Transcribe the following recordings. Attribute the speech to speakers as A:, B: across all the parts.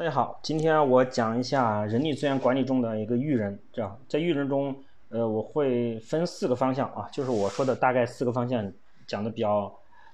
A: 大家好，今天我讲一下人力资源管理中的一个育人，这样在育人中，呃，我会分四个方向啊，就是我说的大概四个方向，讲的比较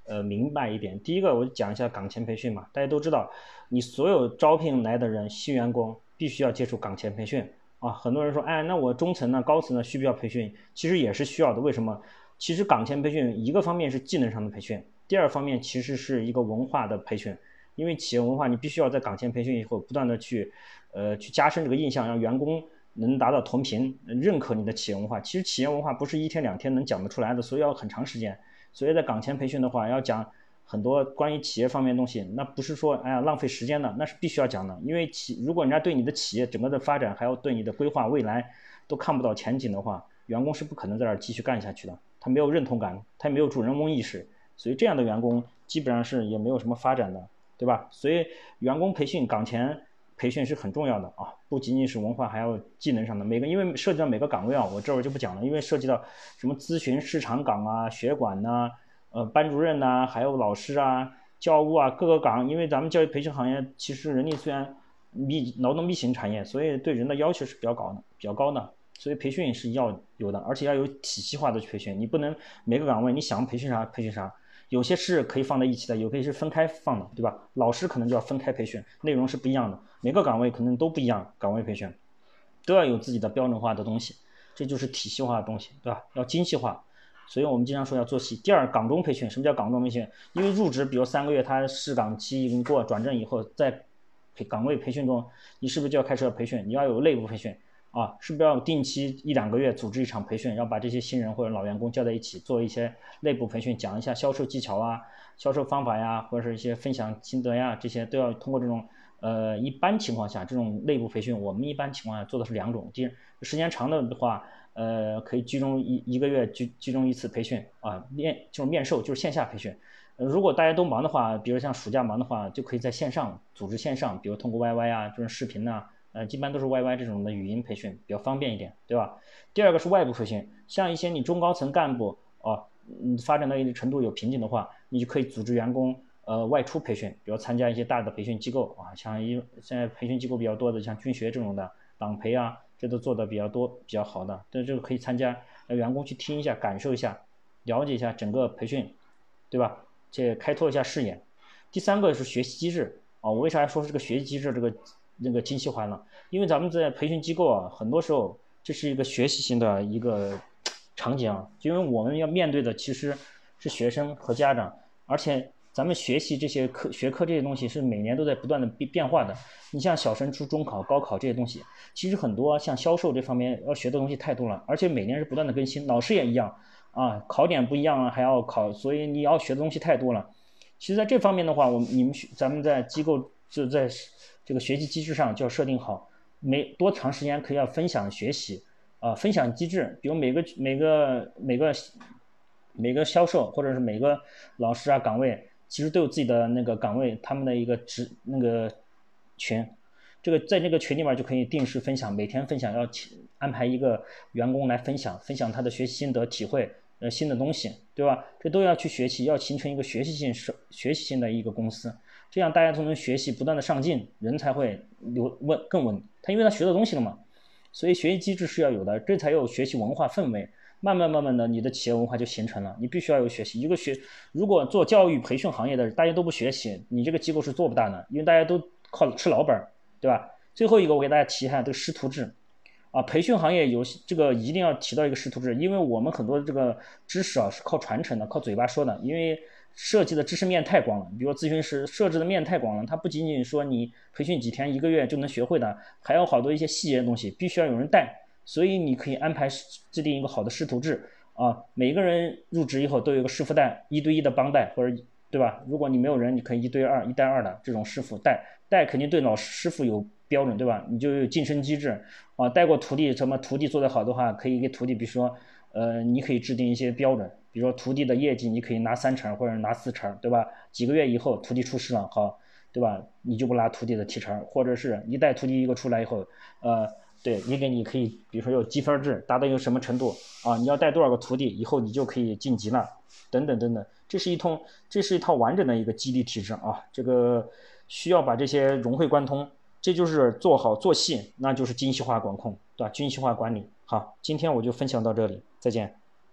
A: 呃明白一点。第一个，我讲一下岗前培训嘛，大家都知道，你所有招聘来的人，新员工必须要接触岗前培训啊。很多人说，哎，那我中层呢、高层呢需不需要培训？其实也是需要的。为什么？其实岗前培训一个方面是技能上的培训，第二方面其实是一个文化的培训。因为企业文化，你必须要在岗前培训以后，不断的去，呃，去加深这个印象，让员工能达到同频，认可你的企业文化。其实企业文化不是一天两天能讲得出来的，所以要很长时间。所以在岗前培训的话，要讲很多关于企业方面东西，那不是说哎呀浪费时间的，那是必须要讲的。因为企如果人家对你的企业整个的发展，还要对你的规划未来都看不到前景的话，员工是不可能在这儿继续干下去的。他没有认同感，他也没有主人翁意识，所以这样的员工基本上是也没有什么发展的。对吧？所以员工培训岗前培训是很重要的啊，不仅仅是文化，还要技能上的。每个因为涉及到每个岗位啊，我这会儿就不讲了，因为涉及到什么咨询市场岗啊、学管呐、呃班主任呐，还有老师啊、教务啊各个岗。因为咱们教育培训行业其实人力资源密劳动密集型产业，所以对人的要求是比较高的，比较高的。所以培训是要有的，而且要有体系化的培训，你不能每个岗位你想培训啥培训啥。有些是可以放在一起的，有些是分开放的，对吧？老师可能就要分开培训，内容是不一样的。每个岗位可能都不一样，岗位培训都要有自己的标准化的东西，这就是体系化的东西，对吧？要精细化。所以我们经常说要做细。第二，岗中培训，什么叫岗中培训？因为入职，比如三个月，他试岗期已经过，转正以后，在岗位培训中，你是不是就要开始要培训？你要有内部培训。啊，是不是要定期一两个月组织一场培训，要把这些新人或者老员工叫在一起，做一些内部培训，讲一下销售技巧啊、销售方法呀，或者是一些分享心得呀，这些都要通过这种呃，一般情况下这种内部培训，我们一般情况下做的是两种，第一时间长的话，呃，可以集中一一个月集集中一次培训啊，面就是面授，就是线下培训。如果大家都忙的话，比如像暑假忙的话，就可以在线上组织线上，比如通过 YY 啊这种视频呐。呃，一般都是 YY 这种的语音培训比较方便一点，对吧？第二个是外部培训，像一些你中高层干部哦，嗯，发展到一定程度有瓶颈的话，你就可以组织员工呃外出培训，比如参加一些大的培训机构啊，像一现在培训机构比较多的，像军学这种的党培啊，这都做的比较多比较好的，但这个可以参加，让员工去听一下，感受一下，了解一下整个培训，对吧？这开拓一下视野。第三个是学习机制啊，我为啥说这个学习机制这个？那个精细化了，因为咱们在培训机构啊，很多时候这是一个学习型的一个场景啊，因为我们要面对的其实是学生和家长，而且咱们学习这些课学科这些东西是每年都在不断的变变化的。你像小升初、中考、高考这些东西，其实很多像销售这方面要学的东西太多了，而且每年是不断的更新，老师也一样啊，考点不一样啊，还要考，所以你要学的东西太多了。其实在这方面的话，我你们学咱们在机构就在。这个学习机制上就要设定好，每多长时间可以要分享学习啊？分享机制，比如每个每个每个每个销售或者是每个老师啊岗位，其实都有自己的那个岗位，他们的一个职那个群，这个在那个群里面就可以定时分享，每天分享要安排一个员工来分享，分享他的学习心得体会，呃新的东西，对吧？这都要去学习，要形成一个学习性是学习性的一个公司。这样大家都能学习，不断的上进，人才会留稳更稳。他因为他学的东西了嘛，所以学习机制是要有的，这才有学习文化氛围。慢慢慢慢的，你的企业文化就形成了。你必须要有学习。一个学，如果做教育培训行业的大家都不学习，你这个机构是做不大的，因为大家都靠吃老本，对吧？最后一个我给大家提一下这个师徒制，啊，培训行业有这个一定要提到一个师徒制，因为我们很多这个知识啊是靠传承的，靠嘴巴说的，因为。设计的知识面太广了，比如咨询师设置的面太广了，它不仅仅说你培训几天一个月就能学会的，还有好多一些细节的东西，必须要有人带。所以你可以安排制定一个好的师徒制啊，每个人入职以后都有个师傅带，一对一的帮带或者对吧？如果你没有人，你可以一对二、一带二的这种师傅带带，肯定对老师傅有标准对吧？你就有晋升机制啊，带过徒弟，什么徒弟做得好的话，可以给徒弟，比如说呃，你可以制定一些标准。比如说徒弟的业绩，你可以拿三成或者拿四成，对吧？几个月以后徒弟出师了，好，对吧？你就不拿徒弟的提成，或者是你带徒弟一个出来以后，呃，对你给你可以，比如说有积分制，达到一个什么程度啊？你要带多少个徒弟，以后你就可以晋级了，等等等等。这是一通，这是一套完整的一个激励体制啊。这个需要把这些融会贯通。这就是做好做细，那就是精细化管控，对吧？精细化管理。好，今天我就分享到这里，再见。